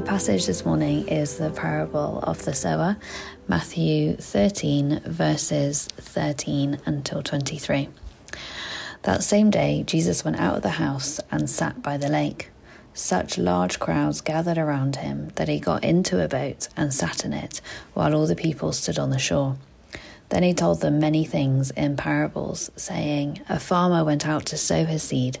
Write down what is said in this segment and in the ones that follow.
The passage this morning is the parable of the sower, Matthew 13, verses 13 until 23. That same day, Jesus went out of the house and sat by the lake. Such large crowds gathered around him that he got into a boat and sat in it, while all the people stood on the shore. Then he told them many things in parables, saying, A farmer went out to sow his seed.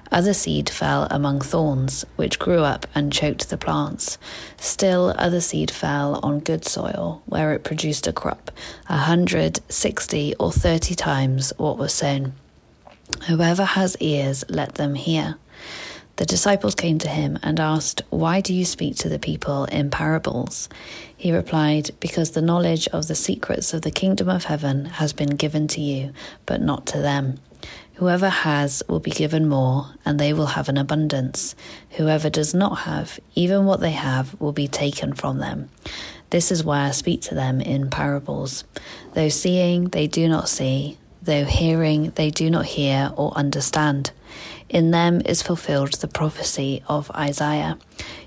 Other seed fell among thorns, which grew up and choked the plants. Still, other seed fell on good soil, where it produced a crop, a hundred, sixty, or thirty times what was sown. Whoever has ears, let them hear. The disciples came to him and asked, Why do you speak to the people in parables? He replied, Because the knowledge of the secrets of the kingdom of heaven has been given to you, but not to them. Whoever has will be given more, and they will have an abundance. Whoever does not have, even what they have, will be taken from them. This is why I speak to them in parables. Though seeing, they do not see, though hearing, they do not hear or understand. In them is fulfilled the prophecy of Isaiah.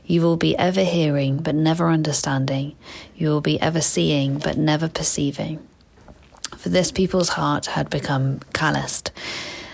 You will be ever hearing, but never understanding. You will be ever seeing, but never perceiving. For this people's heart had become calloused.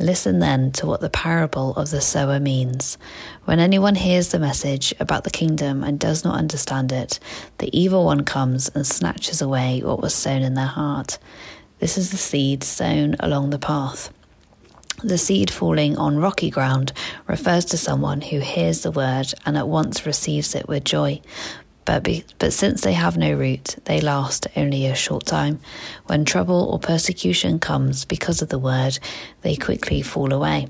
Listen then to what the parable of the sower means. When anyone hears the message about the kingdom and does not understand it, the evil one comes and snatches away what was sown in their heart. This is the seed sown along the path. The seed falling on rocky ground refers to someone who hears the word and at once receives it with joy. But, be, but since they have no root, they last only a short time. When trouble or persecution comes because of the word, they quickly fall away.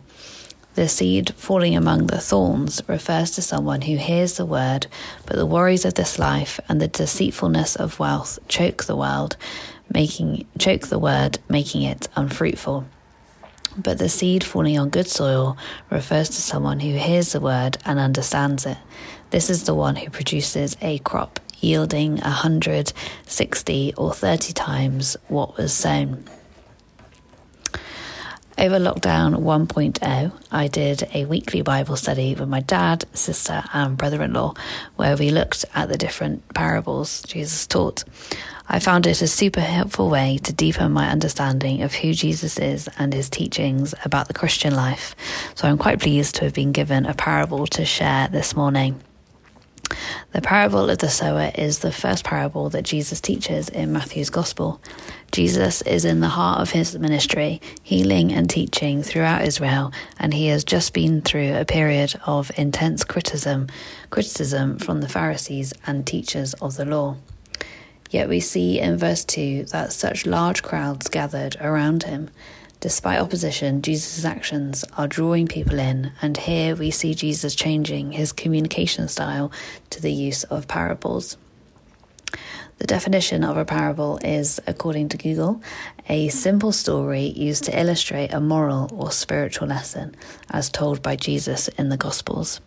The seed falling among the thorns refers to someone who hears the word, but the worries of this life and the deceitfulness of wealth choke the world, making choke the word, making it unfruitful. But the seed falling on good soil refers to someone who hears the word and understands it. This is the one who produces a crop yielding a hundred, sixty, or 30 times what was sown. Over lockdown 1.0, I did a weekly Bible study with my dad, sister, and brother in law, where we looked at the different parables Jesus taught. I found it a super helpful way to deepen my understanding of who Jesus is and his teachings about the Christian life. So I'm quite pleased to have been given a parable to share this morning. The parable of the sower is the first parable that Jesus teaches in Matthew's Gospel. Jesus is in the heart of his ministry, healing and teaching throughout Israel, and he has just been through a period of intense criticism, criticism from the Pharisees and teachers of the law. Yet we see in verse 2 that such large crowds gathered around him. Despite opposition, Jesus' actions are drawing people in, and here we see Jesus changing his communication style to the use of parables. The definition of a parable is, according to Google, a simple story used to illustrate a moral or spiritual lesson, as told by Jesus in the Gospels.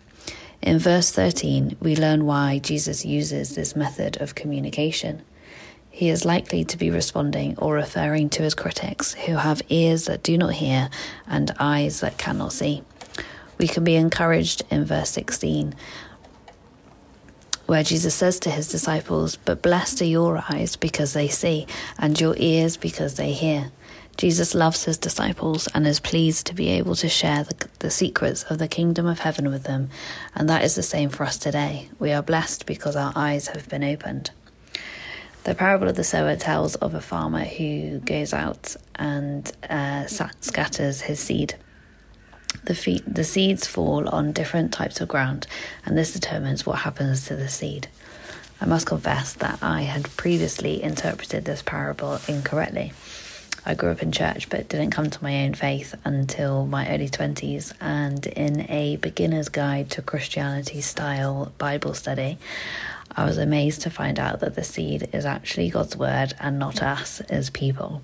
In verse 13, we learn why Jesus uses this method of communication he is likely to be responding or referring to his critics who have ears that do not hear and eyes that cannot see. We can be encouraged in verse 16 where Jesus says to his disciples, But blessed are your eyes because they see, and your ears because they hear. Jesus loves his disciples and is pleased to be able to share the, the, secrets of the kingdom of heaven with them, and that is the same for us today. We are blessed because our eyes have been opened. The parable of the sower tells of a farmer who goes out and uh, scatters his seed. The, the seeds fall on different types of ground, and this determines what happens to the seed. I must confess that I had previously interpreted this parable incorrectly. I grew up in church but didn't come to my own faith until my early 20s. And in a beginner's guide to Christianity style Bible study, I was amazed to find out that the seed is actually God's word and not us as people.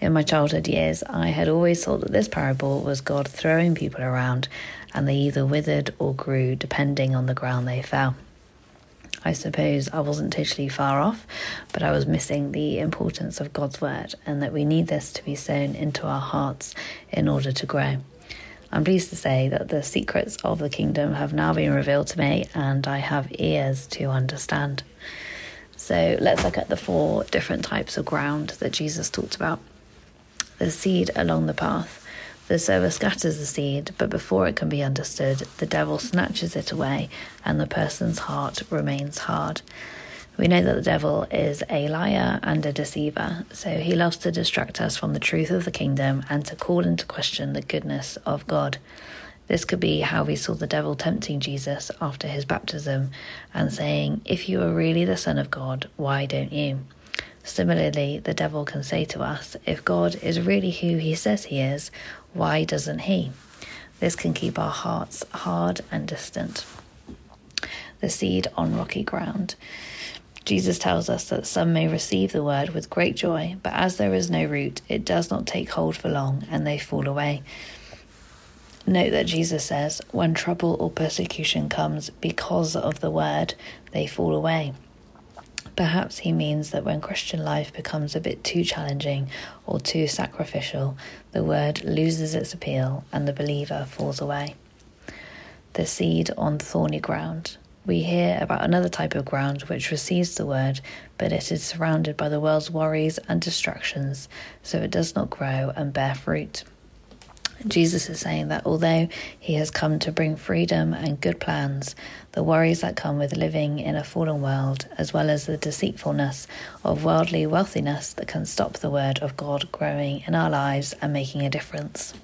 In my childhood years, I had always thought that this parable was God throwing people around and they either withered or grew depending on the ground they fell. I suppose I wasn't totally far off, but I was missing the importance of God's word and that we need this to be sown into our hearts in order to grow. I'm pleased to say that the secrets of the kingdom have now been revealed to me and I have ears to understand. So let's look at the four different types of ground that Jesus talked about. The seed along the path the sower scatters the seed, but before it can be understood, the devil snatches it away and the person's heart remains hard. We know that the devil is a liar and a deceiver, so he loves to distract us from the truth of the kingdom and to call into question the goodness of God. This could be how we saw the devil tempting Jesus after his baptism and saying, If you are really the Son of God, why don't you? Similarly, the devil can say to us, If God is really who he says he is, why doesn't he? This can keep our hearts hard and distant. The seed on rocky ground. Jesus tells us that some may receive the word with great joy, but as there is no root, it does not take hold for long, and they fall away. Note that Jesus says, when trouble or persecution comes because of the word, they fall away. Perhaps he means that when Christian life becomes a bit too challenging or too sacrificial, the word loses its appeal and the believer falls away. The seed on thorny ground. We hear about another type of ground which receives the word, but it is surrounded by the world's worries and distractions, so it does not grow and bear fruit. Jesus is saying that although he has come to bring freedom and good plans, the worries that come with living in a fallen world, as well as the deceitfulness of worldly wealthiness that can stop the word of God growing in our lives and making a difference.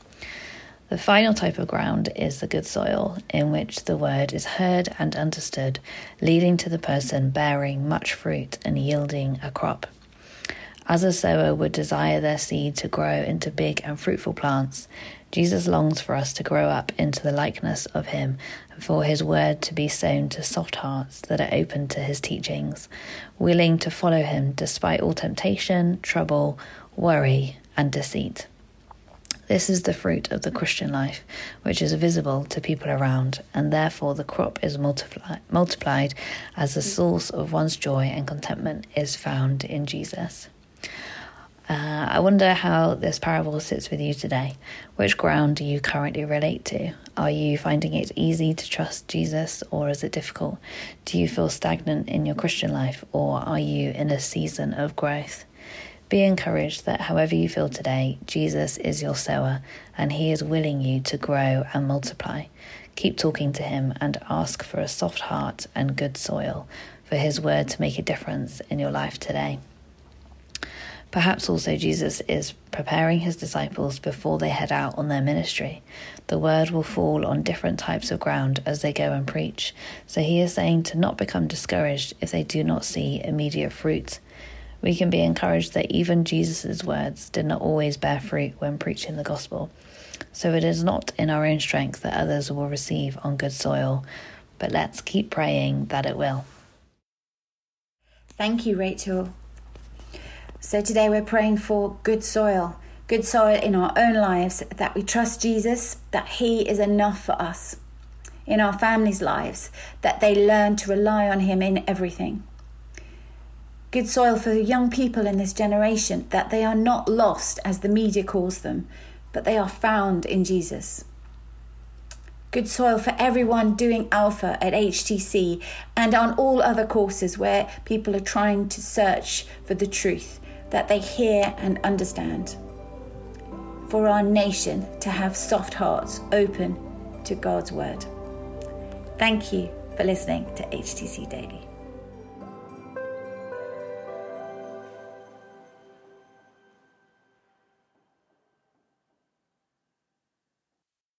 The final type of ground is the good soil, in which the word is heard and understood, leading to the person bearing much fruit and yielding a crop. As a sower would desire their seed to grow into big and fruitful plants, Jesus longs for us to grow up into the likeness of him and for his word to be sown to soft hearts that are open to his teachings, willing to follow him despite all temptation, trouble, worry, and deceit. This is the fruit of the Christian life, which is visible to people around, and therefore the crop is multiplied as the source of one's joy and contentment is found in Jesus. Uh, I wonder how this parable sits with you today. Which ground do you currently relate to? Are you finding it easy to trust Jesus or is it difficult? Do you feel stagnant in your Christian life or are you in a season of growth? Be encouraged that however you feel today, Jesus is your sower and he is willing you to grow and multiply. Keep talking to him and ask for a soft heart and good soil for his word to make a difference in your life today. Perhaps also Jesus is preparing his disciples before they head out on their ministry. The word will fall on different types of ground as they go and preach. So he is saying to not become discouraged if they do not see immediate fruit. We can be encouraged that even Jesus' words did not always bear fruit when preaching the gospel. So it is not in our own strength that others will receive on good soil, but let's keep praying that it will. Thank you, Rachel. So today we're praying for good soil, good soil in our own lives, that we trust Jesus, that He is enough for us, in our families' lives, that they learn to rely on Him in everything. Good soil for young people in this generation, that they are not lost as the media calls them, but they are found in Jesus. good soil for everyone doing Alpha at HTC and on all other courses where people are trying to search for the truth that they hear and understand. For our nation to have soft hearts open to God's Word. Thank you for listening to HTC Daily.